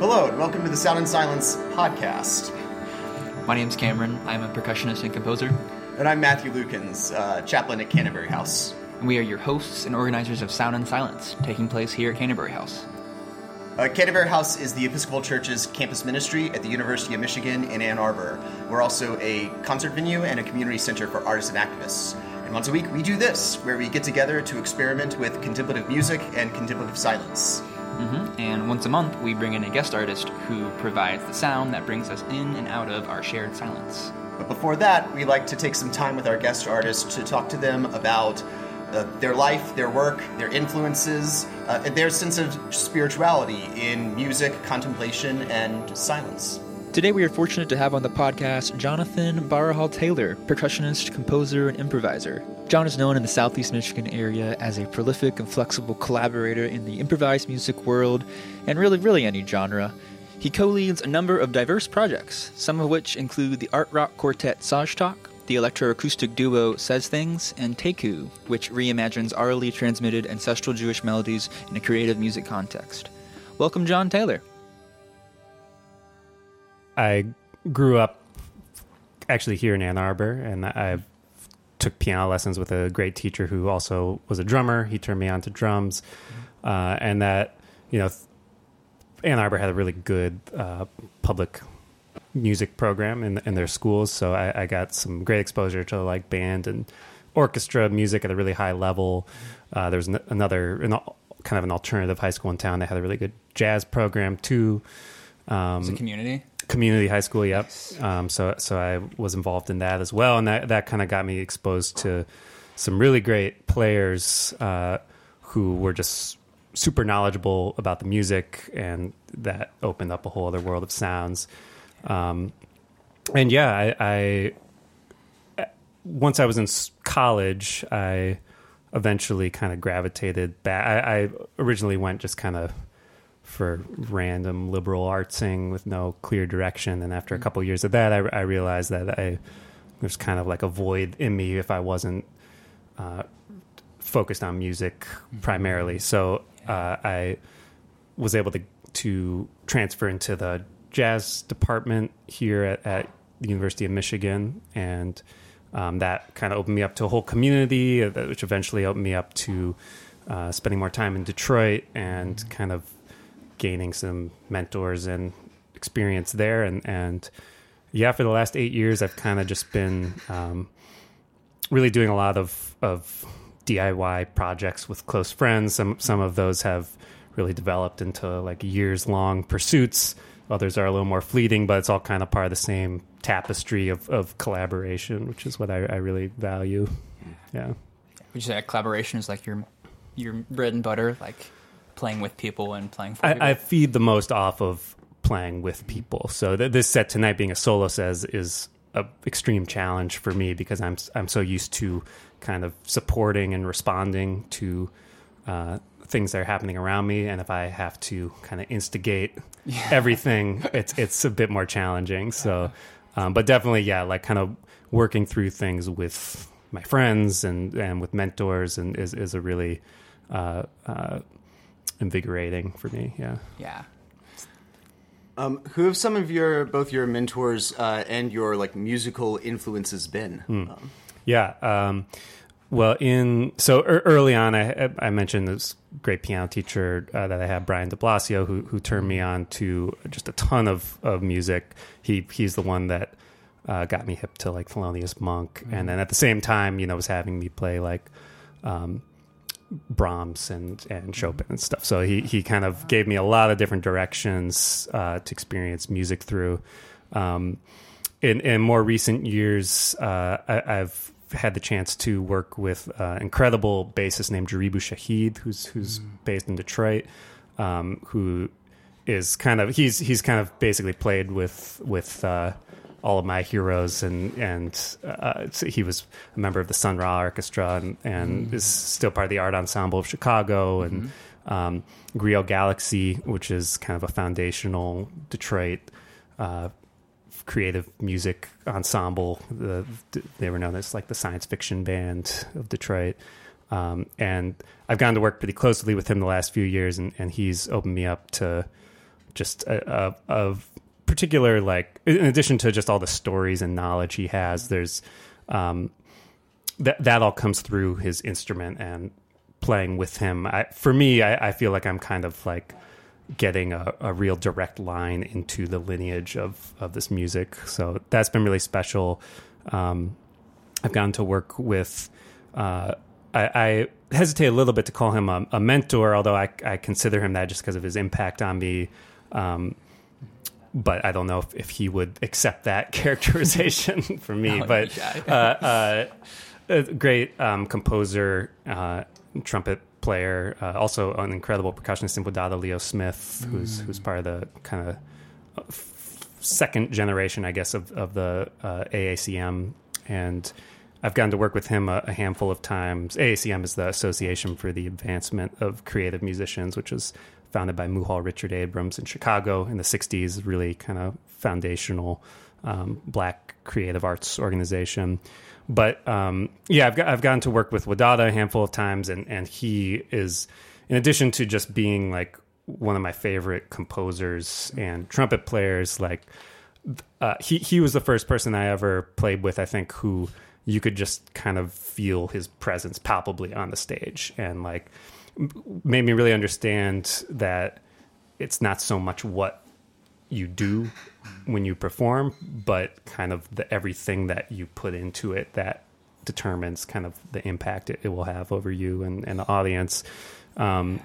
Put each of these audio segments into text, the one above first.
Hello, and welcome to the Sound and Silence podcast. My name's Cameron. I'm a percussionist and composer. And I'm Matthew Lukens, uh, chaplain at Canterbury House. And we are your hosts and organizers of Sound and Silence, taking place here at Canterbury House. Uh, Canterbury House is the Episcopal Church's campus ministry at the University of Michigan in Ann Arbor. We're also a concert venue and a community center for artists and activists. And once a week, we do this, where we get together to experiment with contemplative music and contemplative silence. Mm-hmm. And once a month, we bring in a guest artist who provides the sound that brings us in and out of our shared silence. But before that, we like to take some time with our guest artist to talk to them about uh, their life, their work, their influences, uh, their sense of spirituality in music, contemplation, and silence. Today, we are fortunate to have on the podcast Jonathan Barahal Taylor, percussionist, composer, and improviser. John is known in the Southeast Michigan area as a prolific and flexible collaborator in the improvised music world and really, really any genre. He co leads a number of diverse projects, some of which include the art rock quartet Saajtaak, the electroacoustic duo Says Things, and Teiku, which reimagines orally transmitted ancestral Jewish melodies in a creative music context. Welcome, John Taylor. I grew up actually here in Ann Arbor, and I took piano lessons with a great teacher who also was a drummer. He turned me on to drums, uh, and that you know, Ann Arbor had a really good uh, public music program in, in their schools, so I, I, got some great exposure to like band and orchestra music at a really high level. Uh, there was another an, kind of an alternative high school in town that had a really good jazz program too. Um, it's a community community high school. Yep. Um, so so I was involved in that as well, and that that kind of got me exposed to some really great players uh, who were just super knowledgeable about the music, and that opened up a whole other world of sounds. Um, and yeah, I, I once I was in college, I eventually kind of gravitated back. I, I originally went just kind of for random liberal artsing with no clear direction. And after a couple of years of that, I, I, realized that I there's kind of like a void in me if I wasn't uh, focused on music primarily. So uh, I was able to to transfer into the jazz department here at, at the University of Michigan, and um, that kind of opened me up to a whole community, uh, which eventually opened me up to uh, spending more time in Detroit and kind of gaining some mentors and experience there. And, and yeah, for the last eight years, I've kind of just been um, really doing a lot of, of DIY projects with close friends. Some, some of those have really developed into like years long pursuits. Others are a little more fleeting, but it's all kind of part of the same tapestry of, of collaboration, which is what I, I really value. Yeah. Would you say collaboration is like your your bread and butter? Like playing with people and playing for I, I feed the most off of playing with people. So th- this set tonight being a solo says is a extreme challenge for me because I'm I'm so used to kind of supporting and responding to uh, things that are happening around me, and if I have to kind of instigate yeah. everything, it's it's a bit more challenging. So, um, but definitely, yeah, like kind of working through things with my friends and and with mentors and is is a really uh, uh, invigorating for me. Yeah. Yeah. Um, who have some of your both your mentors uh, and your like musical influences been? Hmm. Um, yeah. Um, well, in so er, early on, I, I mentioned this great piano teacher uh, that I had, Brian De Blasio, who who turned me on to just a ton of, of music. He he's the one that uh, got me hip to like Thelonious Monk, mm-hmm. and then at the same time, you know, was having me play like um, Brahms and and Chopin and stuff. So he he kind of gave me a lot of different directions uh, to experience music through. Um, in in more recent years, uh, I, have had the chance to work with uh, incredible bassist named Jaribu Shahid, who's who's mm. based in Detroit, um, who is kind of he's he's kind of basically played with with uh, all of my heroes, and and uh, he was a member of the Sun Ra Orchestra, and, and mm-hmm. is still part of the Art Ensemble of Chicago, and mm-hmm. um, Griot Galaxy, which is kind of a foundational Detroit. Uh, creative music ensemble. The, they were known as like the science fiction band of Detroit. Um, and I've gotten to work pretty closely with him the last few years, and, and he's opened me up to just a, a, a particular like in addition to just all the stories and knowledge he has there's um that that all comes through his instrument and playing with him. I, for me I, I feel like i'm kind of like getting a, a real direct line into the lineage of of this music. So that's been really special. Um i've gotten to work with uh I, I hesitate a little bit to call him a, a mentor, although I, I, consider him that just because of his impact on me. Um, but I don't know if, if, he would accept that characterization for me. but uh, uh, a great um, composer, uh, trumpet player, uh, also an incredible percussionist in Wadada, Leo Smith, mm. who's who's part of the kind of uh, second generation, I guess, of of the uh, AACM and I've gotten to work with him a, a, handful of times. AACM is the Association for the Advancement of Creative Musicians, which was founded by Muhal Richard Abrams in Chicago in the 60s, really kind of foundational um, black creative arts organization. But um, yeah, I've, got, I've gotten to work with Wadada a handful of times, and, and he is, in addition to just being like one of my favorite composers and trumpet players, like uh, he, he was the first person I ever played with, I think, who – you could just kind of feel his presence palpably on the stage and like made me really understand that it's not so much what you do when you perform but kind of the everything that you put into it that determines kind of the impact it, it will have over you and, and the audience um,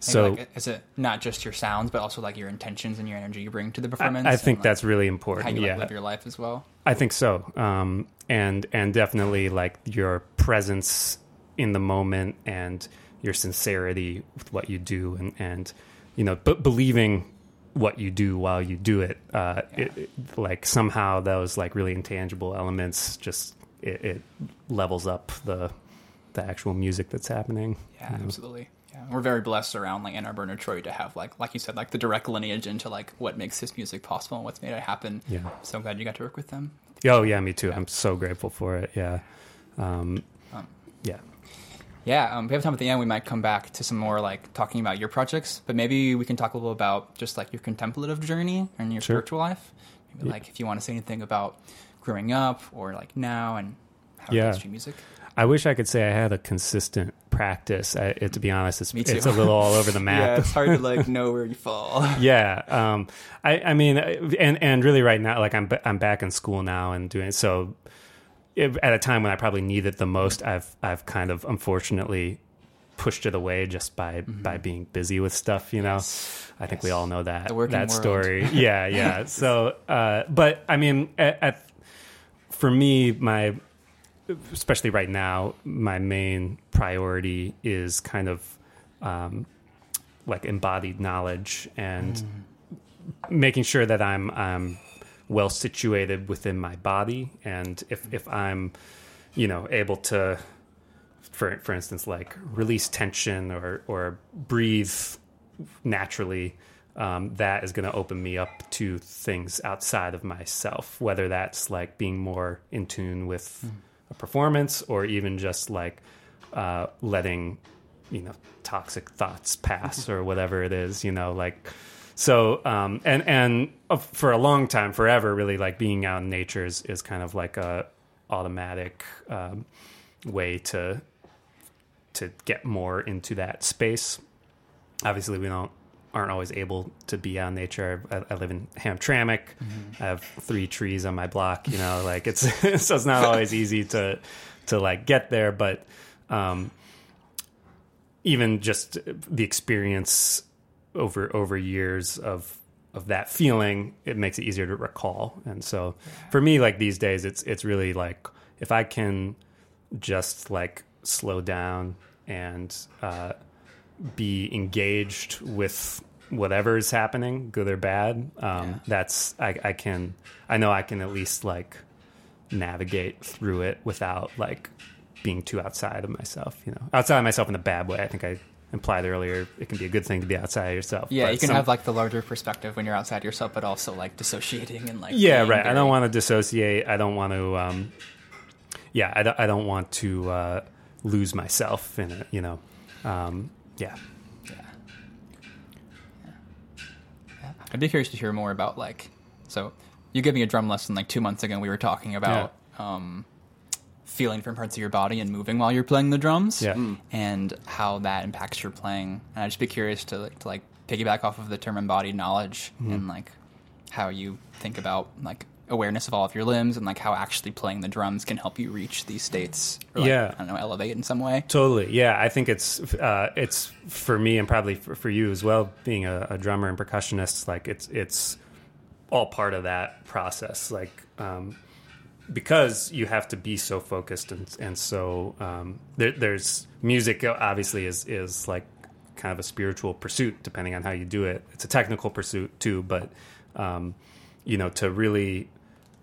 so like, is it not just your sounds, but also like your intentions and your energy you bring to the performance? I, I think like, that's really important. How you yeah. like, live your life as well. I think so, um, and and definitely like your presence in the moment and your sincerity with what you do, and and you know, but believing what you do while you do it, uh, yeah. it, it, like somehow those like really intangible elements just it, it levels up the the actual music that's happening. Yeah, you know? absolutely. Yeah, we're very blessed around like Ann Arbor and Detroit to have like like you said like the direct lineage into like what makes this music possible and what's made it happen. Yeah, so I'm glad you got to work with them. Oh yeah, me too. Yeah. I'm so grateful for it. Yeah, um, um, yeah, yeah. Um, we have time at the end, we might come back to some more like talking about your projects, but maybe we can talk a little about just like your contemplative journey and your sure. spiritual life. Maybe yeah. like if you want to say anything about growing up or like now and how yeah. it music. I wish I could say I had a consistent practice. I, it, to be honest, it's, it's a little all over the map. yeah, it's hard to like know where you fall. yeah, um, I, I mean, and and really right now, like I'm I'm back in school now and doing so. At a time when I probably need it the most, I've I've kind of unfortunately pushed it away just by mm-hmm. by being busy with stuff. You know, yes. I think yes. we all know that that world. story. yeah, yeah. So, uh, but I mean, at, at for me, my especially right now, my main priority is kind of um, like embodied knowledge and mm. making sure that I'm I'm well situated within my body, and if if I'm you know able to for for instance like release tension or or breathe naturally um, that is going to open me up to things outside of myself whether that's like being more in tune with mm a performance or even just like uh, letting you know toxic thoughts pass or whatever it is you know like so um, and and for a long time forever really like being out in nature is, is kind of like a automatic um, way to to get more into that space obviously we don't aren't always able to be out in nature. I, I live in Hamtramck. Mm-hmm. I have three trees on my block. You know, like it's so it's not always easy to to like get there. But um, even just the experience over over years of of that feeling, it makes it easier to recall. And so for me, like these days, it's it's really like if I can just like slow down and uh, be engaged with whatever is happening, good or bad. Um, yeah. That's I, I can I know I can at least like navigate through it without like being too outside of myself. You know, outside of myself in a bad way. I think I implied earlier it can be a good thing to be outside of yourself. Yeah, you can some, have like the larger perspective when you're outside yourself, but also like dissociating and like yeah, right. Very... I don't want to dissociate. I don't want to. Um, yeah, I don't, I don't want to uh, lose myself in it. You know, um, yeah. I'd be curious to hear more about like. So, you gave me a drum lesson like two months ago. and We were talking about um, feeling different parts of your body and moving while you're playing the drums, Yeah. Mm. and how that impacts your playing. And I'd just be curious to like, to like piggyback off of the term embodied knowledge Mm-hmm. and like how you think about like awareness of all of your limbs and like how actually playing the drums can help you reach these states. Or, like, Yeah. I don't know, elevate in some way. Totally, yeah. I think it's uh, it's for me and probably for, for you as well, being a, a drummer and percussionist. Like it's it's all part of that process. Like um, because you have to be so focused and and so um, there, there's music. Obviously, is is like kind of a spiritual pursuit, depending on how you do it. It's a technical pursuit too, but um, you know to really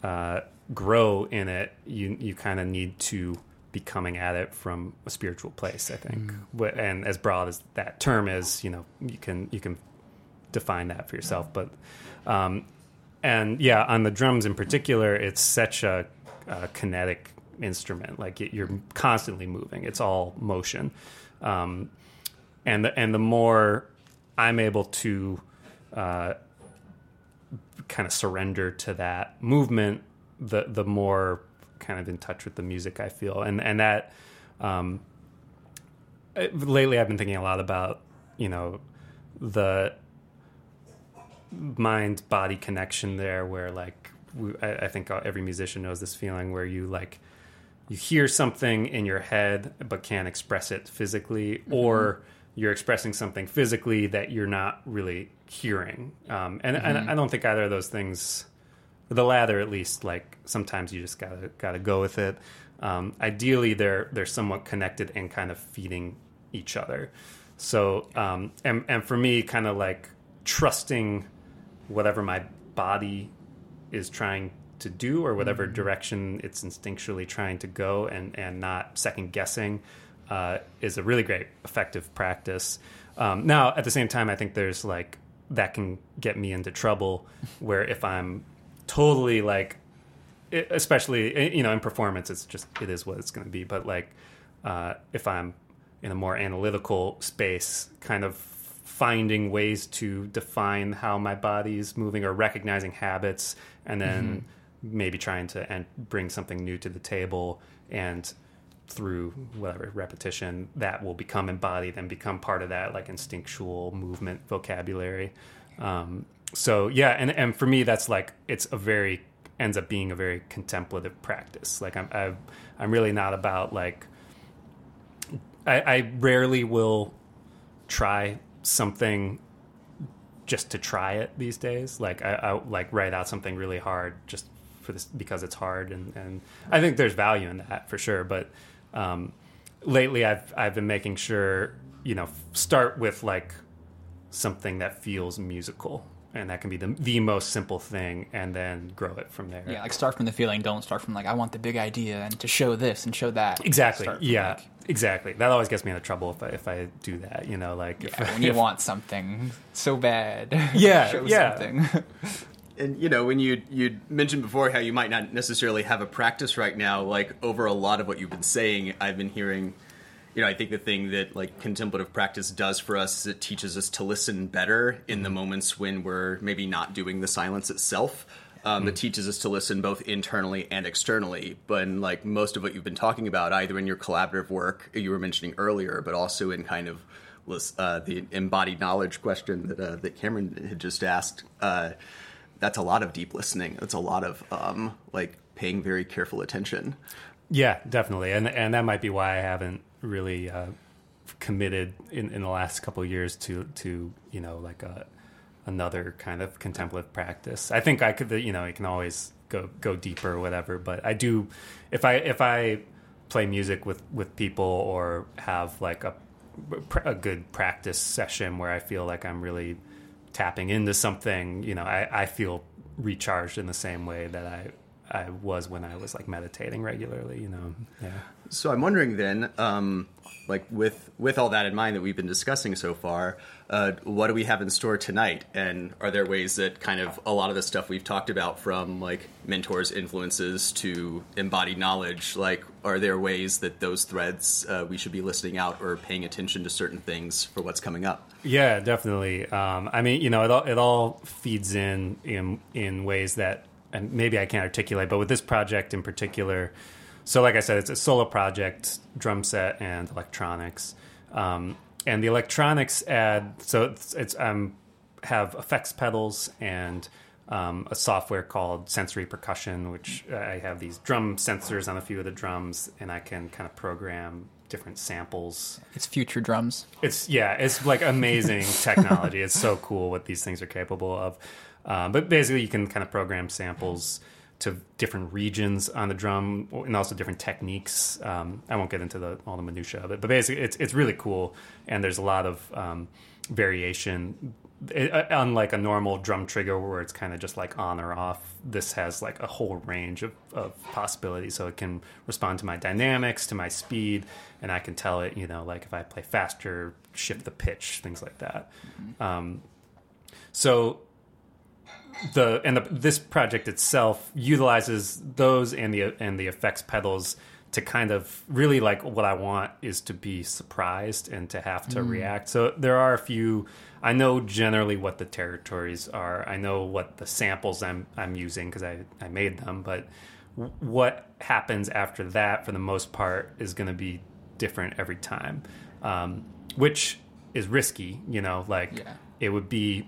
uh, grow in it, you you kind of need to be coming at it from a spiritual place. I think, Wh- and as broad as that term is, you know, you can you can define that for yourself. But um, and yeah, on the drums in particular, it's such a, a kinetic instrument. Like you're constantly moving. It's all motion, um, and the and the more I'm able to uh, kind of surrender to that movement, the the more kind of in touch with the music I feel, and and that um, uh, lately I've been thinking a lot about you know the mind body connection there, where like we, I, I think every musician knows this feeling where you like you hear something in your head but can't express it physically or you're expressing something physically that you're not really hearing. Um, and, and i don't think either of those things the latter at least like sometimes you just gotta gotta go with it. Um, ideally they're they're somewhat connected and kind of feeding each other. So um, and, and for me kind of like trusting whatever my body is trying to do or whatever direction it's instinctually trying to go and, and not second guessing uh, is a really great effective practice. Um, now, at the same time, I think there's like that can get me into trouble where if I'm totally like, especially you know in performance, it's just it is what it's going to be. But like uh, if I'm in a more analytical space, kind of finding ways to define how my body is moving or recognizing habits and then maybe trying to and bring something new to the table and through whatever repetition that will become embodied and become part of that like instinctual movement vocabulary. Um, so yeah and, and for me that's like it's a very ends up being a very contemplative practice. Like i'm I've, i'm really not about like I, I rarely will try something just to try it these days. Like I, I like write out something really hard just for this because it's hard, and, and I think there's value in that for sure. But um, lately, I've I've been making sure you know start with like something that feels musical, and that can be the the most simple thing, and then grow it from there. Yeah, like start from the feeling. Don't start from like I want the big idea and to show this and show that. Exactly. Yeah. like, exactly. That always gets me into trouble if I, if I do that. You know, like if, when you if- want something so bad. Yeah, show yeah. something. And you know, when you you mentioned before how you might not necessarily have a practice right now, like over a lot of what you've been saying, I've been hearing. You know, I think the thing that like contemplative practice does for us is it teaches us to listen better in the moments when we're maybe not doing the silence itself. Um, That teaches us to listen both internally and externally. But in, like most of what you've been talking about, either in your collaborative work you were mentioning earlier, but also in kind of uh, the embodied knowledge question that uh, that Cameron had just asked. Uh, that's a lot of deep listening. That's a lot of um, like paying very careful attention. Yeah, definitely, and and that might be why I haven't really uh, committed in, in the last couple years to to you know like a another kind of contemplative practice. I think I could you know it can always go go deeper or whatever, but I do if I if I play music with with people or have like a a good practice session where I feel like I'm really tapping into something, you know, I, I feel recharged in the same way that I I was when I was like meditating regularly. You know, yeah. So I'm wondering then, um, like with with all that in mind that we've been discussing so far, uh, what do we have in store tonight? And are there ways that kind of a lot of the stuff we've talked about, from like mentors' influences to embodied knowledge, like are there ways that those threads uh, we should be listening out or paying attention to certain things for what's coming up? Yeah, definitely. Um, I mean, you know, it all it all feeds in in in ways that, and maybe I can't articulate, but with this project in particular. So, like I said, it's a solo project, drum set and electronics. Um, and the electronics add so it's, it's um, have effects pedals and um, a software called sensory percussion which i have these drum sensors on a few of the drums and i can kind of program different samples It's future drums. it's yeah it's like amazing technology it's so cool what these things are capable of um, but basically you can kind of program samples to different regions on the drum and also different techniques. Um, I won't get into the, all the minutia of it, but basically it's it's really cool and there's a lot of um, variation. It, uh, unlike a normal drum trigger where it's kind of just like on or off, this has like a whole range of, of possibilities. So it can respond to my dynamics, to my speed, and I can tell it, you know, like if I play faster, shift the pitch, things like that. Um, so the and the, this project itself utilizes those and the and the effects pedals to kind of really like what I want is to be surprised and to have to react. So there are a few. I know generally what the territories are. I know what the samples I'm I'm using because I I made them, but what happens after that for the most part is going to be different every time, um, which is risky. You know, like Yeah. it would be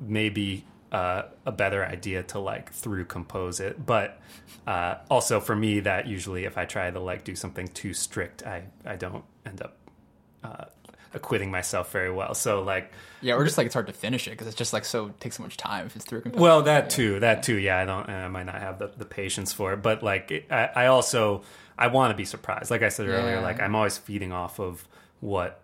maybe uh, a better idea to like through compose it. But uh, also for me that usually if i try to like do something too strict i i don't end up uh, acquitting myself very well. So like Yeah, or just like it's hard to finish it because it's just like so takes so much time if it's through a computer. well that too that too yeah i don't i might not have the, the patience for it. But like it, I, I also i want to be surprised. Like i said earlier Yeah. like i'm always feeding off of what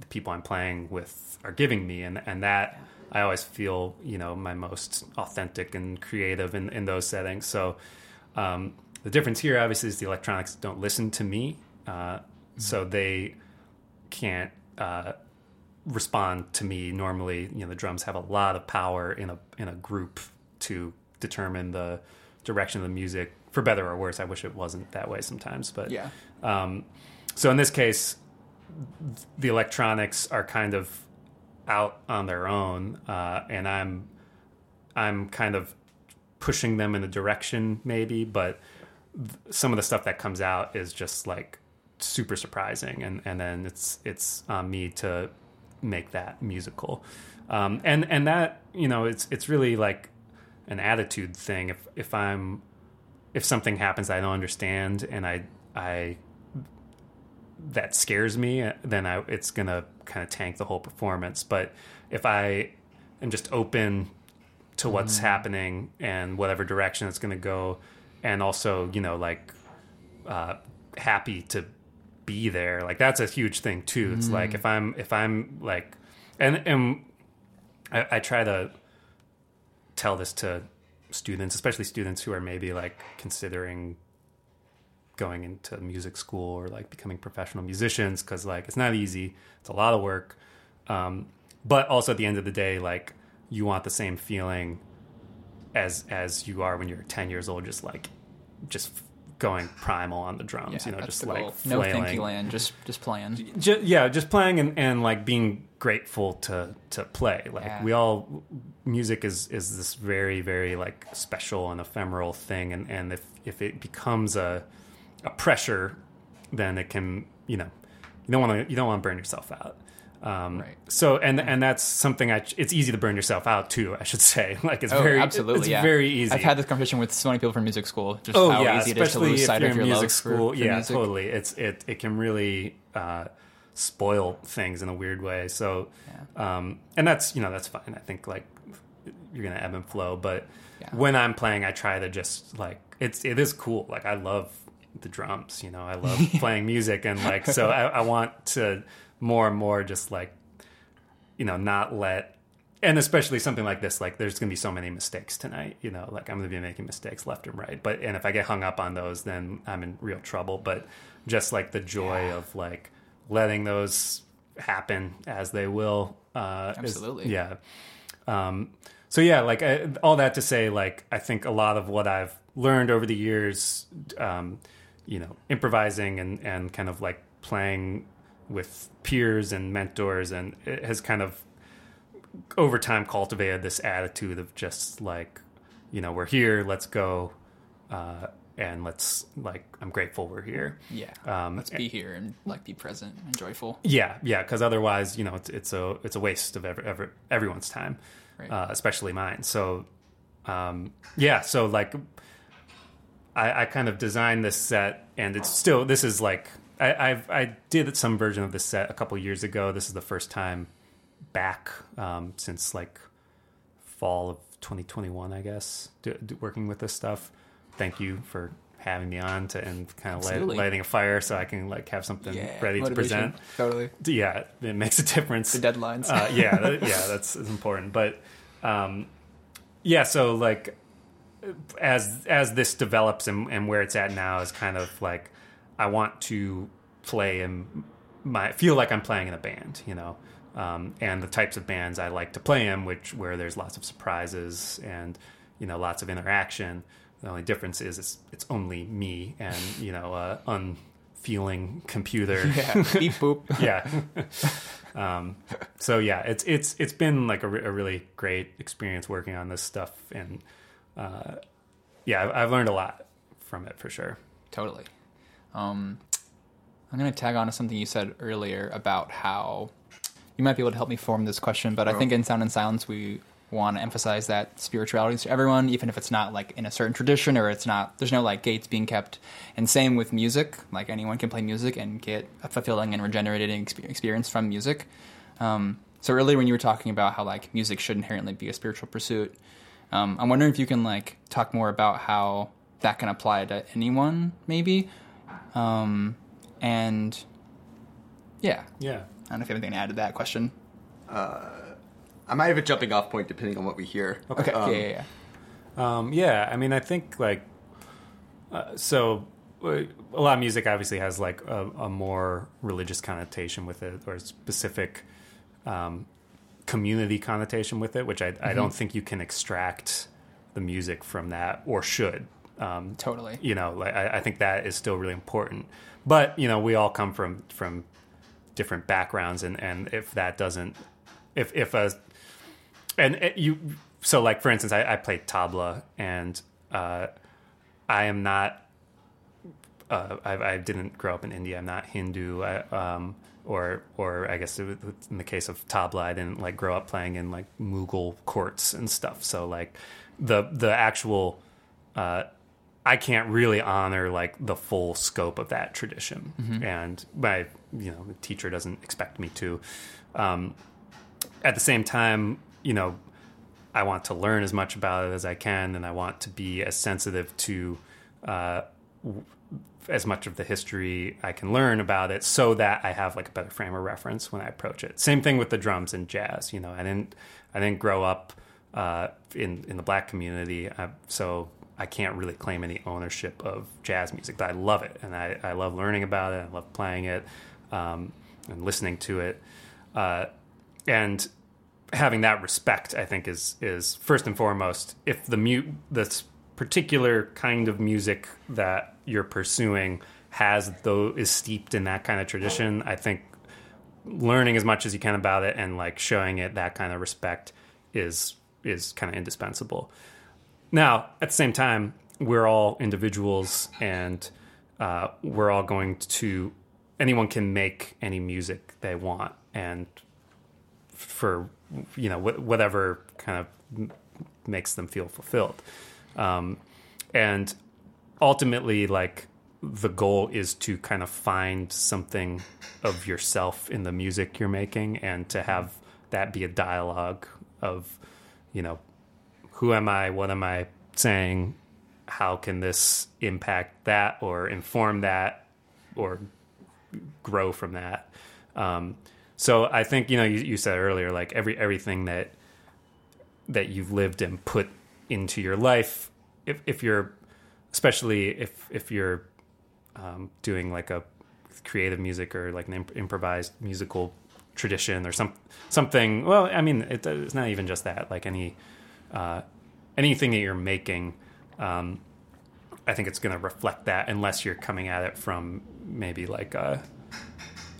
the people i'm playing with are giving me and and that i always feel you know my most authentic and creative in, in those settings. So um, the difference here obviously is the electronics don't listen to me uh, so they can't uh, respond to me normally. You know the drums have a lot of power in a in a group to determine the direction of the music. For better or worse i wish it wasn't that way sometimes but yeah, um, so in this case the electronics are kind of out on their own uh, and i'm i'm kind of pushing them in a direction maybe but th- some of the stuff that comes out is just like super surprising and and then it's it's on me to make that musical. Um, and and that you know it's it's really like an attitude thing. If if i'm if something happens I don't understand and I I that scares me, uh, then I it's gonna kind of tank the whole performance. But if I am just open to what's mm. happening and whatever direction it's gonna go, and also you know like uh, happy to be there, like that's a huge thing too. It's like mm. if I'm if I'm like and and I, I try to tell this to students, especially students who are maybe like considering going into music school or like becoming professional musicians because like it's not easy. It's a lot of work. Um, but also at the end of the day, like you want the same feeling as as you are when you're 10 years old, just like just going primal on the drums, yeah, you know, just like no thinking land, just just playing. Ju- yeah, just playing and, and like being grateful to to play. Like Yeah. we all, music is is this very very like special and ephemeral thing, and and if if it becomes a a pressure, then it can you know you don't want to you don't want to burn yourself out. Um, Right. So and and that's something I it's easy to burn yourself out too. I should say like it's Oh, very absolutely, it's yeah. very easy. I've had this conversation with so many people from music school. Just Oh how yeah, easy it is to especially lose if sight you're of your music love for- school. for yeah, music. totally. It's it it can really uh, spoil things in a weird way. So, um, and that's you know that's fine. I think like you're gonna ebb and flow, but Yeah. when I'm playing, I try to just like it's it is cool. Like I love the drums. You know, I love playing music, and like so I, I want to more and more just like you know not let and especially something like this, like there's going to be so many mistakes tonight, you know, like I'm going to be making mistakes left and right. But, and if I get hung up on those, then I'm in real trouble. But just like the joy Yeah. of like letting those happen as they will. Uh, is- Absolutely. yeah. Um, so yeah, like I, all that to say, like I think a lot of what I've learned over the years, um, you know, improvising and and kind of like playing with peers and mentors, and it has kind of over time cultivated this attitude of just like, you know, we're here, let's go, uh, and let's like, I'm grateful we're here. Yeah. Um, Let's be here and like be present and joyful. Yeah, yeah, because otherwise, you know, it's it's a it's a waste of every, every, everyone's time, Right. uh, especially mine. So, um, yeah, so like, I, I kind of designed this set, and it's still this is like I, I've I did some version of this set a couple years ago. This is the first time back um, since like fall of 2021, I guess, do, do, working with this stuff. Thank you for having me on to and kind of light, lighting a fire so I can like have something ready to present Totally. yeah, it makes a difference. The deadlines. uh, yeah, that- yeah, that's is important. But um, yeah, so like as as this develops and, and where it's at now is kind of like I want to play in my feel like I'm playing in a band, you know. Um, and the types of bands I like to play in, which where there's lots of surprises and you know lots of interaction. The only difference is it's it's only me and you know uh, unfeeling computer yeah. Beep boop. yeah. um, so yeah, it's it's it's been like a, re- a really great experience working on this stuff, and uh, yeah, I've, I've learned a lot from it for sure. Totally. Um, I'm going to tag on to something you said earlier about how you might be able to help me form this question, but I think in Sound and Silence we want to emphasize that spirituality is to everyone, even if it's not like in a certain tradition or it's not. There's no like gates being kept. And same with music. Like anyone can play music and get a fulfilling and regenerating experience from music. Um, so earlier when you were talking about how like music should inherently be a spiritual pursuit, um, I'm wondering if you can like talk more about how that can apply to anyone, maybe. Um, and yeah, Yeah, I don't know if you have anything to add to that question. I might have a jumping off point depending on what we hear. Okay, Um, yeah, yeah, yeah. um, yeah. I mean, I think like uh, so. uh, A lot of music obviously has like a, a more religious connotation with it, or a specific um, community connotation with it, which I, I don't think you can extract the music from that, or should. Um, Totally. you know like I, I think that is still really important but you know we all come from from different backgrounds and and if that doesn't if if a and it, you so like for instance i, I play tabla and uh i am not uh, I, I didn't grow up in India. I'm not Hindu, I, um, or or I guess it was- in the case of tabla, I didn't like grow up playing in like Mughal courts and stuff. So like the the actual uh, I can't really honor like the full scope of that tradition, and my you know teacher doesn't expect me to. Um, at the same time, you know, I want to learn as much about it as I can, and I want to be as sensitive to uh, w- as much of the history I can learn about it, so that I have like a better frame of reference when I approach it. Same thing with the drums and jazz. You know, I didn't I didn't grow up uh, in in the black community, uh, so I can't really claim any ownership of jazz music, but I love it, and I, I love learning about it. I love playing it um, and listening to it, uh, and having that respect, I think, is is first and foremost. If the mute this particular kind of music that you're pursuing has though is steeped in that kind of tradition, I think learning as much as you can about it and like showing it that kind of respect is is kind of indispensable. Now, at the same time, we're all individuals and uh, we're all going to anyone can make any music they want and for you know wh- whatever kind of m- makes them feel fulfilled um, and ultimately like the goal is to kind of find something of yourself in the music you're making and to have that be a dialogue of you know who am i what am i saying how can this impact that or inform that or grow from that. Um, so I think you know you, you said earlier like every everything that that you've lived and put into your life. If if you're especially if if you're um, doing like a creative music or like an imp- improvised musical tradition or some something. Well, I mean, it, it's not even just that. Like any uh, anything that you're making, um, I think it's going to reflect that unless you're coming at it from maybe like a,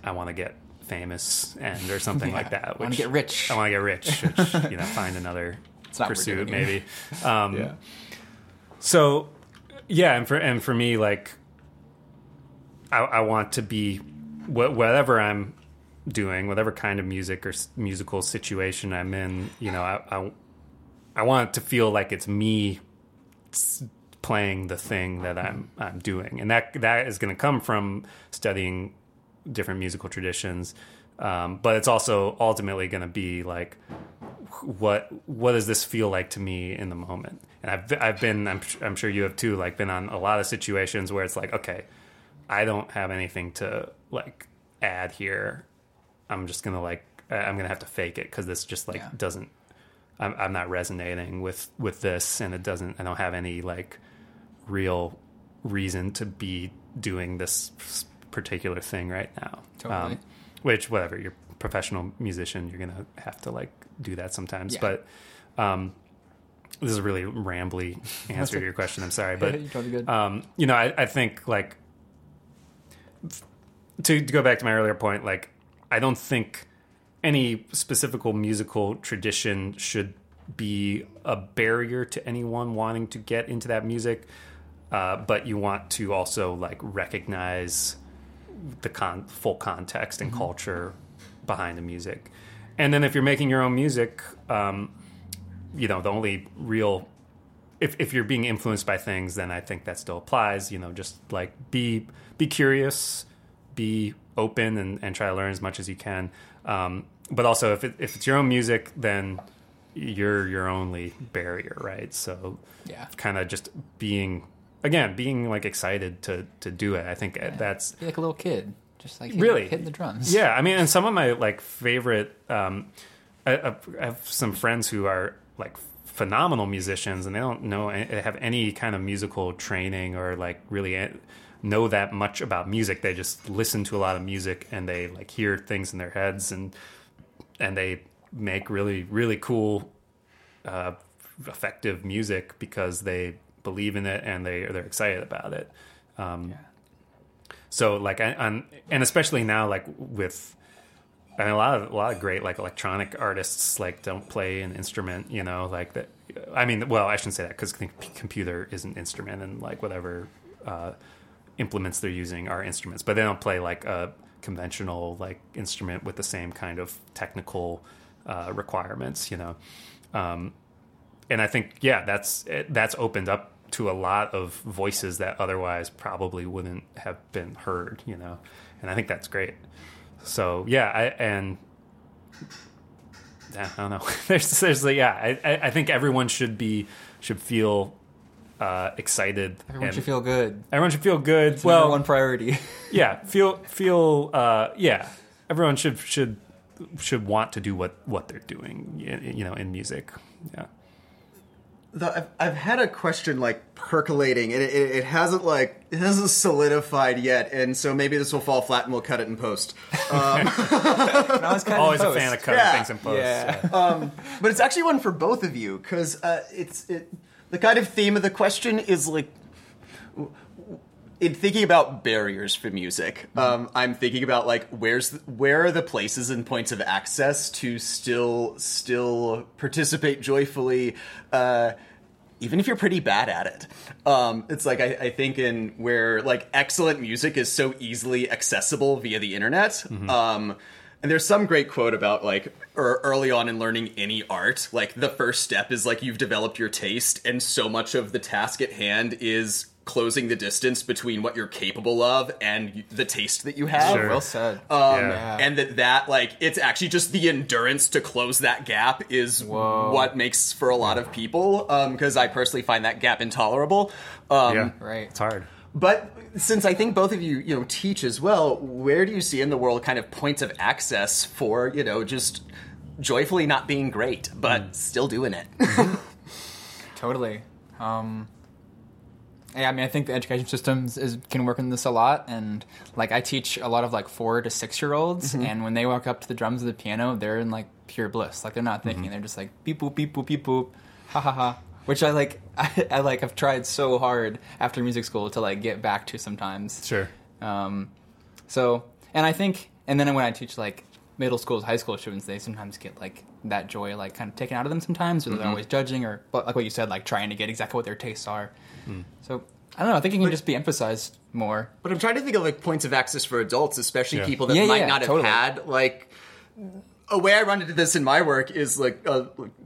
I want to get famous and or something Yeah, like that. I wanna get rich. I want to get rich. Which, you know, find another It's not what we're pursuit maybe. Um, So, yeah, and for and for me, like, I, I want to be wh- whatever I'm doing, whatever kind of music or s- musical situation I'm in. You know, I I, I want to feel like it's me playing the thing that I'm I'm doing, and that that is going to come from studying different musical traditions. Um, but it's also ultimately going to be like what what does this feel like to me in the moment and i've i've been i'm, I'm sure you have too like been on a lot of situations where it's like okay i don't have anything to like add here i'm just gonna like i'm gonna have to fake it because this just like Yeah. doesn't I'm, I'm not resonating with with this and it doesn't i don't have any like real reason to be doing this particular thing right now Totally. Um, which whatever you're professional musician you're gonna have to like do that sometimes Yeah. but um this is a really rambly answer to your question i'm sorry but You're totally good. um you know i, I think like to, to go back to my earlier point like i don't think any specific musical tradition should be a barrier to anyone wanting to get into that music uh, but you want to also like recognize the con- full context and culture behind the music. And then if you're making your own music um, you know the only real if, if you're being influenced by things then i think that still applies you know just like be be curious be open and, and try to learn as much as you can. Um, but also if, it, if it's your own music then you're your only barrier right? So Yeah. kind of just being again being like excited to to do it i think that's Be like a little kid, just like hitting, Really? hitting the drums. yeah, I mean, and some of my like favorite, um, I, I have some friends who are like phenomenal musicians, and they don't know they have any kind of musical training or like really know that much about music. They just listen to a lot of music and they like hear things in their heads and and they make really really cool, uh, effective music because they believe in it and they they're excited about it. Um, so like I, and especially now like with a lot of a lot of great like electronic artists like don't play an instrument you know like that i mean well i shouldn't say that because computer is an instrument and like whatever uh, implements they're using are instruments but they don't play like a conventional like instrument with the same kind of technical uh, requirements you know? Um, and i think yeah that's that's opened up to a lot of voices that otherwise probably wouldn't have been heard you know and i think that's great so yeah I, and yeah, I don't know. there's, there's, like, yeah, I, I think everyone should be should feel uh, excited. Everyone should feel good. Everyone should feel good. It's well, one priority. yeah, feel feel. Uh, yeah, everyone should should should want to do what what they're doing. You know, in music. Yeah. The, I've, I've had a question like percolating, and it, it, it hasn't like it hasn't solidified yet, and so maybe this will fall flat, and we'll cut it in post. Um, I was kind Always of a fan of cutting Yeah. things in post. Yeah. um, but it's actually one for both of you because uh, it's it, the kind of theme of the question is like in thinking about barriers for music. Um, I'm thinking about like where's the, where are the places and points of access to still still participate joyfully. Uh, even if you're pretty bad at it, um, it's like I, I think in where like excellent music is so easily accessible via the internet. Um, and there's some great quote about like er, early on in learning any art, like the first step is like you've developed your taste, and so much of the task at hand is closing the distance between what you're capable of and the taste that you have. Sure. well said. Um, Yeah. And that that like it's actually just the endurance to close that gap is Whoa. what makes for a lot of people. Because I personally find that gap intolerable. Um, yeah, right. It's hard. But since I think both of you, you know, teach as well, where do you see in the world kind of points of access for, you know, just joyfully not being great, but still doing it. Totally. Um, yeah, I mean, I think the education system is, can work in this a lot, and like I teach a lot of like four to six year olds, and when they walk up to the drums of the piano, they're in like pure bliss. Like they're not thinking; they're just like beep boop beep boop beep boop, ha ha ha. Which I like. I, I like. have tried so hard after music school to like get back to sometimes. Sure. Um, so, and I think, and then when I teach like middle schools, high school students, they sometimes get like that joy like kind of taken out of them sometimes, or they're always judging, or but like what you said, like trying to get exactly what their tastes are. So I don't know. I think it can just be emphasized more. But I'm trying to think of like points of access for adults, especially Yeah. people that Yeah, might yeah, not have had like a way I run into this in my work is like uh, like, uh,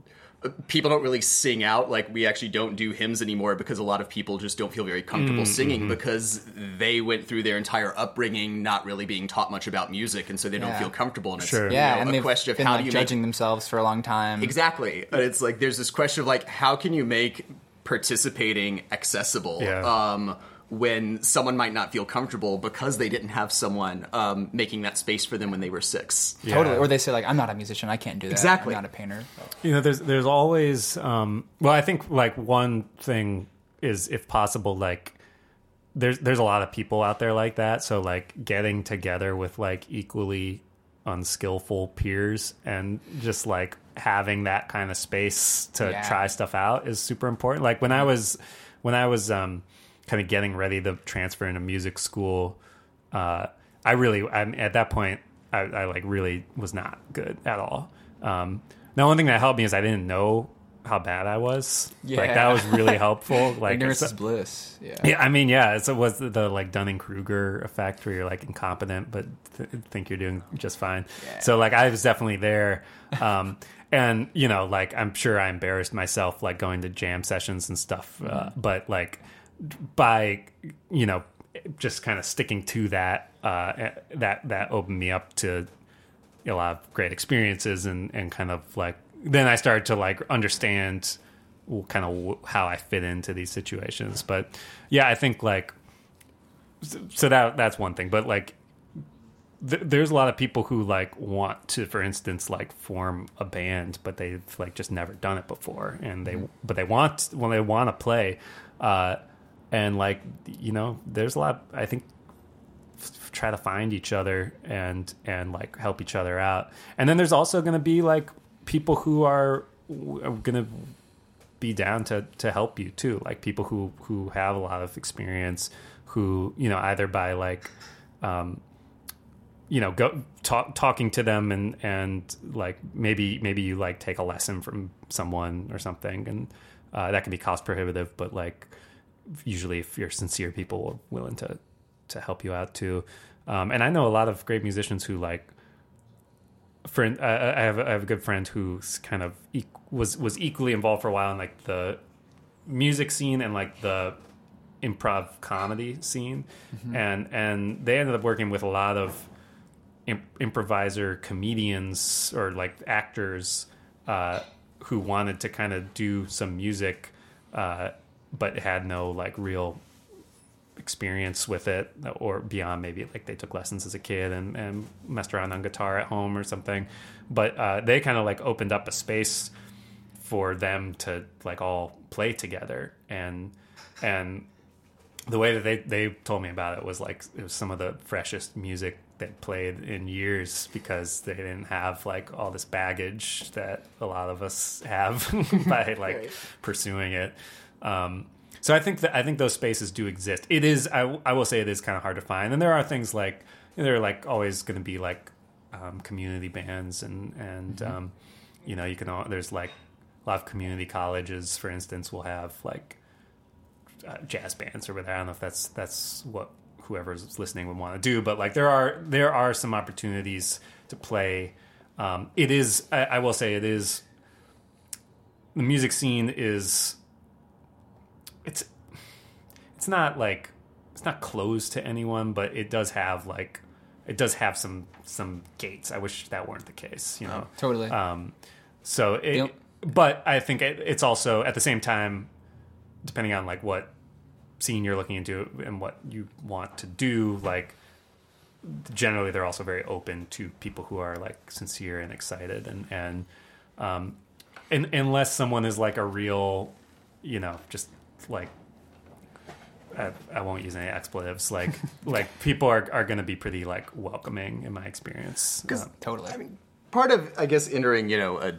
people don't really sing out. Like we actually don't do hymns anymore because a lot of people just don't feel very comfortable singing because they went through their entire upbringing not really being taught much about music, and so they don't feel comfortable. And it's Sure. you Yeah, know, and a question of been how like do you make judging themselves for a long time. Exactly. And It's like there's this question of like how can you make participating accessible Yeah. um, when someone might not feel comfortable because they didn't have someone um, making that space for them when they were six. Yeah. Totally. Or they say like, "I'm not a musician. I can't do that. Exactly. I'm not a painter." you know there's there's always um well i think like one thing is if possible like there's there's a lot of people out there like that so like getting together with like equally unskillful peers and just like having that kind of space to Yeah. try stuff out is super important like when i was when i was um kind of getting ready to transfer into music school uh i really i'm at that point i, I like really was not good at all um the only thing that helped me is i didn't know how bad i was like that was really helpful like Ignorance so- is bliss. Yeah. yeah, I mean, yeah, it's, it was the, the like Dunning Kruger effect where you're like incompetent but th- think you're doing just fine. Yeah. So like I was definitely there, um, and you know, like I'm sure I embarrassed myself like going to jam sessions and stuff, uh, but like by you know just kind of sticking to that, uh, that that opened me up to a lot of great experiences and and kind of like then I started to like understand kind of how I fit into these situations. But yeah, I think like so that that's one thing. But like th- there's a lot of people who like want to, for instance, like form a band, but they've like just never done it before, and they but they want when they want to play, uh, and like you know, there's a lot. I think f- try to find each other and and like help each other out, and then there's also going to be like people who are going to be down to to help you too like people who who have a lot of experience who you know either by like um you know go talk, talking to them and and like maybe maybe you like take a lesson from someone or something and uh, that can be cost prohibitive but like usually if you're sincere people are willing to to help you out too. Um, and i know a lot of great musicians who like friend I, I have I have a good friend who's kind of e- was was equally involved for a while in like the music scene and like the improv comedy scene. And and they ended up working with a lot of imp- improviser comedians or like actors uh, who wanted to kind of do some music uh, but had no like real experience with it or beyond maybe like they took lessons as a kid and, and messed around on guitar at home or something but uh, they kind of like opened up a space for them to like all play together and and the way that they, they told me about it was like it was some of the freshest music they played in years because they didn't have like all this baggage that a lot of us have by like Right. pursuing it. Um, so I think that I think those spaces do exist. It is I, I will say it is kind of hard to find, and there are things like there are like always going to be like um, community bands and and um, you know you can al- there's like a lot of community colleges, for instance, will have like uh, jazz bands or whatever. I don't know if that's that's what whoever's listening would want to do, but like there are there are some opportunities to play. Um, it is I, I will say it is the music scene is it's not like it's not closed to anyone, but it does have like it does have some some gates. I wish that weren't the case, you know. Totally. Um, so it, Yep. but I think it, it's also at the same time, depending on like what scene you're looking into and what you want to do, like generally they're also very open to people who are like sincere and excited and and um and unless someone is like a real you know just like I, I won't use any expletives like like people are, are going to be pretty like welcoming in my experience Um, Totally. part of i guess entering you know a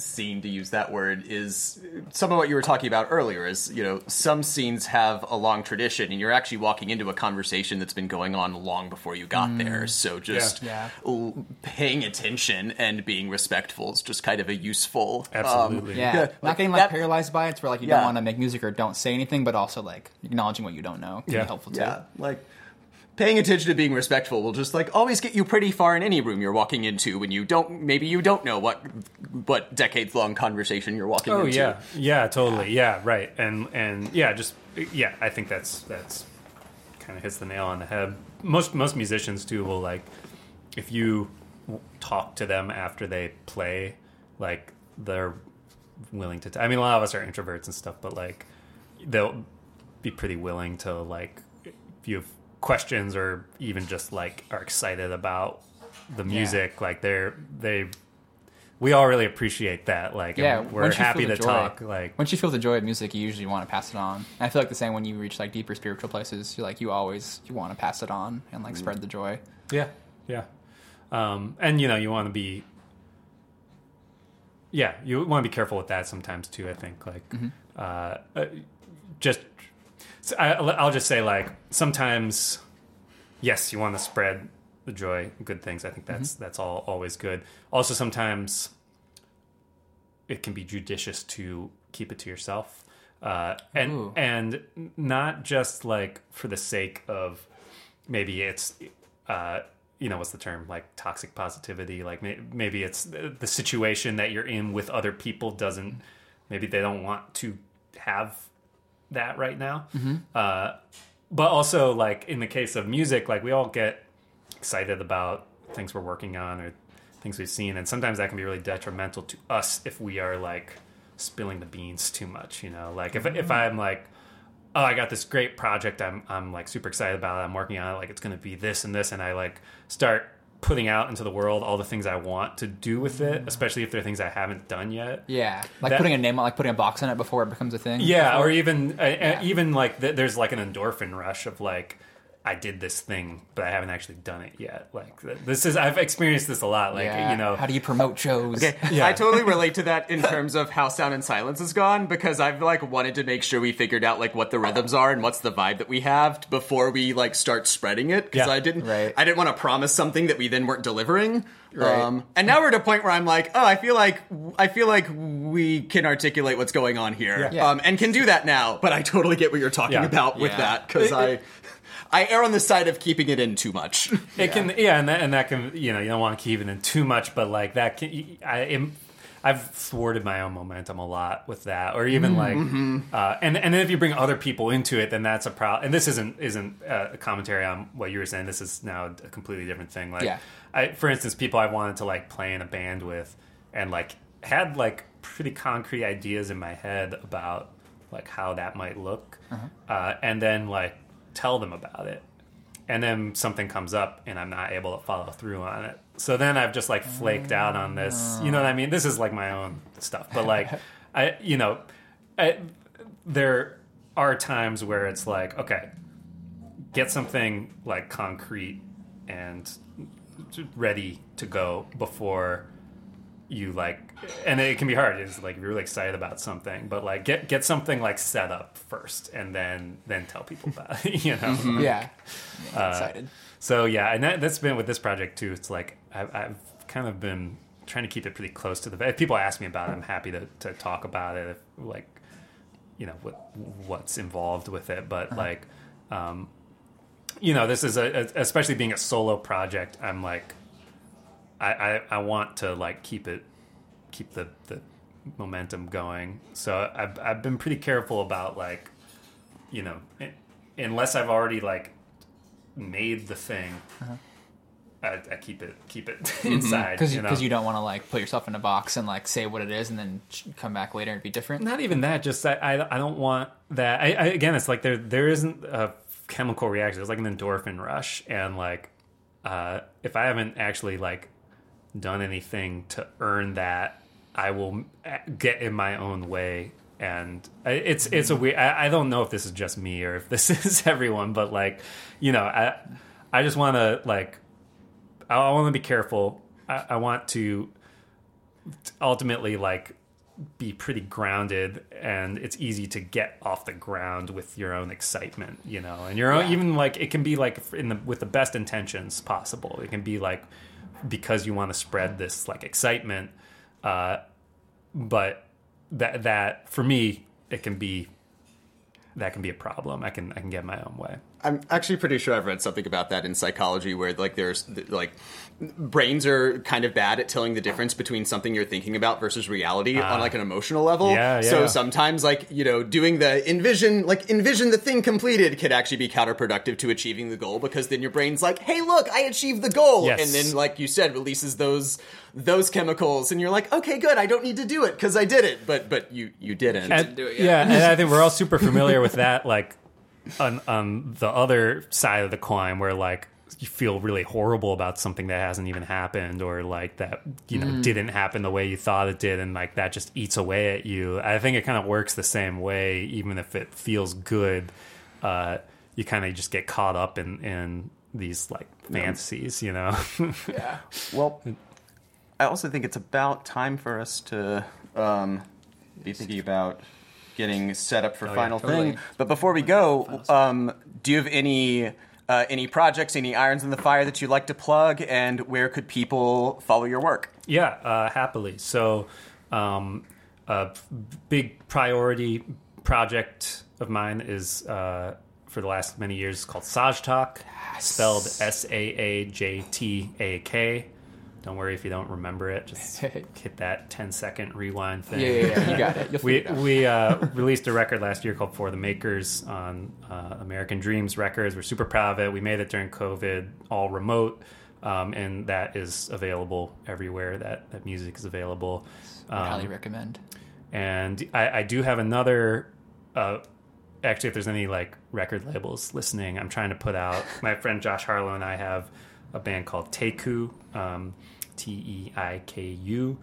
scene to use that word is some of what you were talking about earlier is you know some scenes have a long tradition and you're actually walking into a conversation that's been going on long before you got there so just Yeah. l- paying attention and being respectful is just kind of a useful um, Absolutely. yeah. yeah, Not like getting like that- paralyzed by it. It's where like you Yeah. don't want to make music or don't say anything, but also like acknowledging what you don't know can Yeah. be helpful too. Yeah, like paying attention to being respectful will just like always get you pretty far in any room you're walking into when you don't maybe you don't know what what decades long conversation you're walking Oh into. yeah, yeah, totally, yeah, right, and and yeah, just yeah, I think that's that's kind of hits the nail on the head. Most most musicians too will like if you talk to them after they play, like they're willing to. T- I mean, a lot of us are introverts and stuff, but like they'll be pretty willing to like if you have questions or even just like are excited about the music, like they're they. We all really appreciate that. Like, Yeah, we're happy to joy- talk. Like, Once you feel the joy of music, you usually want to pass it on. And I feel like the same when you reach like deeper spiritual places. You like you always you want to pass it on and like spread the joy. Yeah, yeah. Um, and you know, you want to be, yeah, you want to be careful with that sometimes too. I think like, uh, uh, just I, I'll just say like sometimes, yes, you want to spread the joy, good things. I think that's that's all always good. Also, sometimes it can be judicious to keep it to yourself. Uh, and Ooh. and not just like for the sake of maybe it's uh, you know what's the term like toxic positivity like may- maybe it's the the situation that you're in with other people doesn't maybe they don't want to have that right now. Uh, but also like in the case of music like we all get excited about things we're working on or things we've seen and sometimes that can be really detrimental to us if we are like spilling the beans too much you know? Like if, if i'm like oh i got this great project i'm i'm like super excited about it i'm working on it like it's going to be this and this and i like start putting out into the world all the things i want to do with it especially if they're things i haven't done yet Yeah, like That- putting a name on, like putting a box on it before it becomes a thing. yeah, Before- or even uh, uh, even like th- there's like an endorphin rush of like I did this thing, but I haven't actually done it yet. Like this is I've experienced this a lot. Like Yeah. you know, how do you promote shows? Okay, Yeah. I totally relate to that in terms of how Sound and Silence has gone because I've like wanted to make sure we figured out like what the rhythms are and what's the vibe that we have before we like start spreading it because Yeah. I didn't Right. I didn't want to promise something that we then weren't delivering. Right. Um, and now we're at a point where I'm like, oh, I feel like I feel like we can articulate what's going on here, Yeah. Um, and can do that now. But I totally get what you're talking Yeah. about with Yeah. that because I. it- I err on the side of keeping it in too much. it can yeah, and that and that can you know you don't want to keep it in too much, but like that can I am. I've thwarted my own momentum a lot with that, or even like, uh, and and then if you bring other people into it, then that's a problem. And this isn't isn't uh, a commentary on what you were saying. This is now a completely different thing. Like, Yeah. I, for instance, people I wanted to like play in a band with, and like had like pretty concrete ideas in my head about like how that might look, uh, and then like tell them about it, and then something comes up and I'm not able to follow through on it. So then I've just like flaked out on this. You know what I mean? This is like my own stuff, but like I, you know, I, there are times where it's like, okay, get something like concrete and ready to go before you like and it can be hard it's like if you're really excited about something but like get get something like set up first and then then tell people about it you know yeah. Uh, Yeah, excited. so yeah and that, that's been with this project too it's like I've, I've kind of been trying to keep it pretty close to the if people ask me about it i'm happy to, to talk about it if like you know what what's involved with it but like um you know this is a, a especially being a solo project i'm like I, I i want to like keep it keep the the momentum going. So i've i've been pretty careful about like you know i- unless i've already like made the thing uh-huh. I, I keep it keep it mm-hmm. inside Because you know? you, don't want to like put yourself in a box and like say what it is and then come back later and be different. not even that just I, I, I don't want that. I, I again it's like there there isn't a chemical reaction. It's like an endorphin rush and like uh, if I haven't actually like done anything to earn that, I will get in my own way. And it's it's a weird. I, I don't know if this is just me or if this is everyone, but like, you know, I I just want to like, I, I want to be careful. I, I want to ultimately like be pretty grounded and it's easy to get off the ground with your own excitement you know and your own Yeah. even like it can be like in the with the best intentions possible it can be like because you want to spread this like excitement uh but that that for me it can be that can be a problem i can i can get my own way I'm actually pretty sure I've read something about that in psychology, where like there's like brains are kind of bad at telling the difference between something you're thinking about versus reality on like an emotional level. Ah. Yeah, So sometimes like you know doing the envision like envision the thing completed could actually be counterproductive to achieving the goal because then your brain's like, hey, look, I achieved the goal, Yes. and then like you said, releases those those chemicals, and you're like, okay, good, I don't need to do it because I did it, but but you you didn't. And- do it yeah. and I think we're all super familiar with that. Like on on the other side of the coin, where like you feel really horrible about something that hasn't even happened, or like that you know didn't happen the way you thought it did, and like that just eats away at you. I think it kind of works the same way, even if it feels good. Uh, you kind of just get caught up in in these like fantasies, you know. Yeah. Well, I also think it's about time for us to um, be thinking about getting set up for yeah, final totally. thing. But before we go, um, do you have any uh, any projects, any irons in the fire that you'd like to plug, and where could people follow your work? Yeah, uh, happily. So, um, a big priority project of mine is uh, for the last many years called Saajtaak, spelled S A A J T A K. Don't worry if you don't remember it. Just hit that 10 second rewind thing. Yeah, yeah, yeah, you got it. You'll We it we uh, released a record last year called For the Makers on uh, American Dreams Records. We're super proud of it. We made it during COVID, all remote, um, and that is available everywhere. That that music is available. I highly Um, recommend. and I, I do have another. Uh, actually, if there's any like record labels listening, I'm trying to put out. My friend Josh Harlow and I have a band called Teiku, um, T E I K U.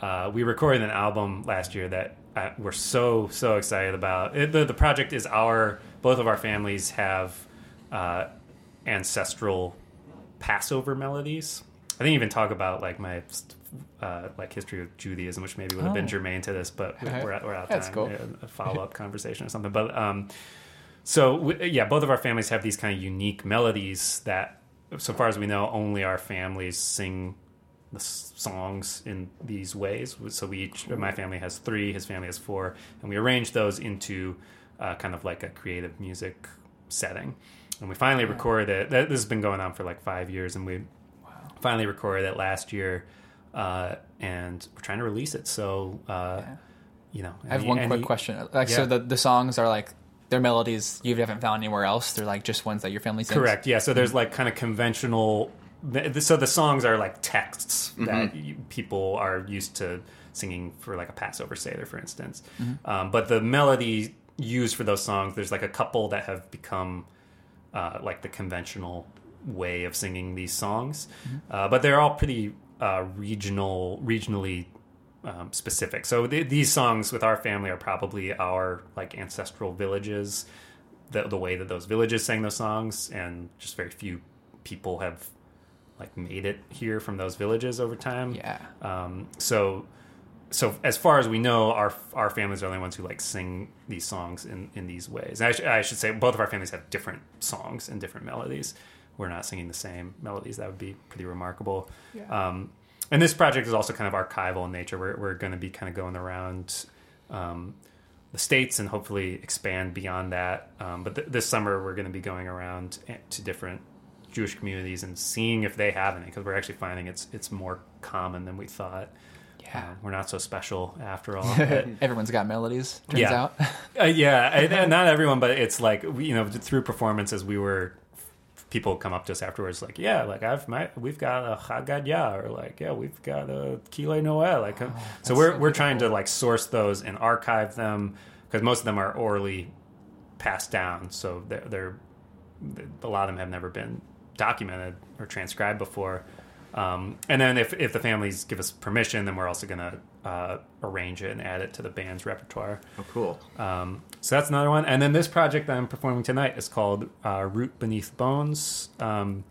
Uh, we recorded an album last year that uh, we're so so excited about. It, the the project is our both of our families have uh, ancestral Passover melodies. I didn't even talk about like my uh, like history of Judaism, which maybe would have been Oh. germane to this, but we're, out- we're out of That's time. cool. Yeah, a follow up conversation or something. But um, so we, yeah, both of our families have these kind of unique melodies that, so far as we know, only our families sing the songs in these ways. So we each, my family has three, his family has four, and we arrange those into uh, kind of like a creative music setting. And we finally recorded it. That, this has been going on for like five years, and we finally recorded it last year, uh, and we're trying to release it. So, uh, you know, I have any- one any- quick question. Like, so the, the songs are like, they're melodies you haven't found anywhere else. They're like just ones that your family sings. Correct. Yeah. So there's like kind of conventional. So the songs are like texts that people are used to singing for like a Passover Seder, for instance. Um, but the melody used for those songs, there's like a couple that have become uh, like the conventional way of singing these songs. Uh, but they're all pretty uh, regional, regionally um, specific. So th- these songs with our family are probably our like ancestral villages, the, the way that those villages sang those songs, and just very few people have like made it here from those villages over time. Yeah. Um, so, so as far as we know, our our families are the only ones who like sing these songs in in these ways. And I, sh- I should say both of our families have different songs and different melodies. We're not singing the same melodies. That would be pretty remarkable. Um, and this project is also kind of archival in nature. We're we're going to be kind of going around. Um, the states and hopefully expand beyond that. Um, but th- this summer we're going to be going around to different Jewish communities and seeing if they have any because we're actually finding it's it's more common than we thought. Yeah. Uh, we're not so special after all. Everyone's got melodies, turns Yeah. out. uh, yeah, I- not everyone, but it's like we- you know through performances we were. People come up to us afterwards, like, "Yeah, like I've my, we've got a Haggadah, or like, yeah, we've got a Kile Noel." Like, uh, so we're so we're trying to like source those and archive them because most of them are orally passed down, so they're, they're a lot of them have never been documented or transcribed before. Um, and then if, if the families give us permission, then we're also going to uh, arrange it and add it to the band's repertoire. Oh, cool. Um, so that's another one. And then this project that I'm performing tonight is called uh, Root Beneath Bones. Um,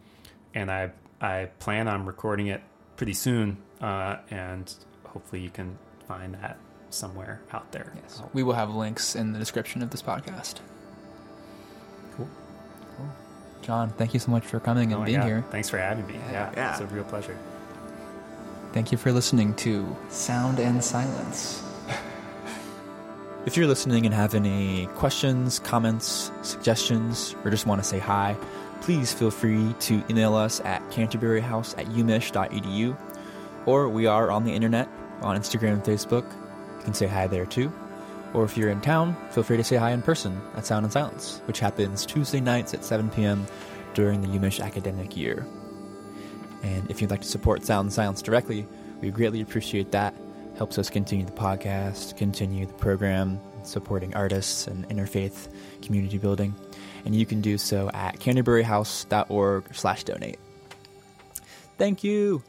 and I, I plan on recording it pretty soon. Uh, and hopefully you can find that somewhere out there. Yes. We will have links in the description of this podcast. Cool. Cool. Jon, thank you so much for coming and Oh my being God. here. Thanks for having me. Yeah, Yeah. it's a real pleasure. Thank you for listening to Sound and Silence. If you're listening and have any questions, comments, suggestions, or just want to say hi, please feel free to email us at canterburyhouse at umich.edu, or we are on the internet on Instagram and Facebook. You can say hi there too. Or if you're in town, feel free to say hi in person at Sound and Silence, which happens Tuesday nights at 7 p.m. during the UMich academic year. And if you'd like to support Sound and Silence directly, we greatly appreciate that. Helps us continue the podcast, continue the program, supporting artists and interfaith community building. And you can do so at canterburyhouse.org slash donate. Thank you!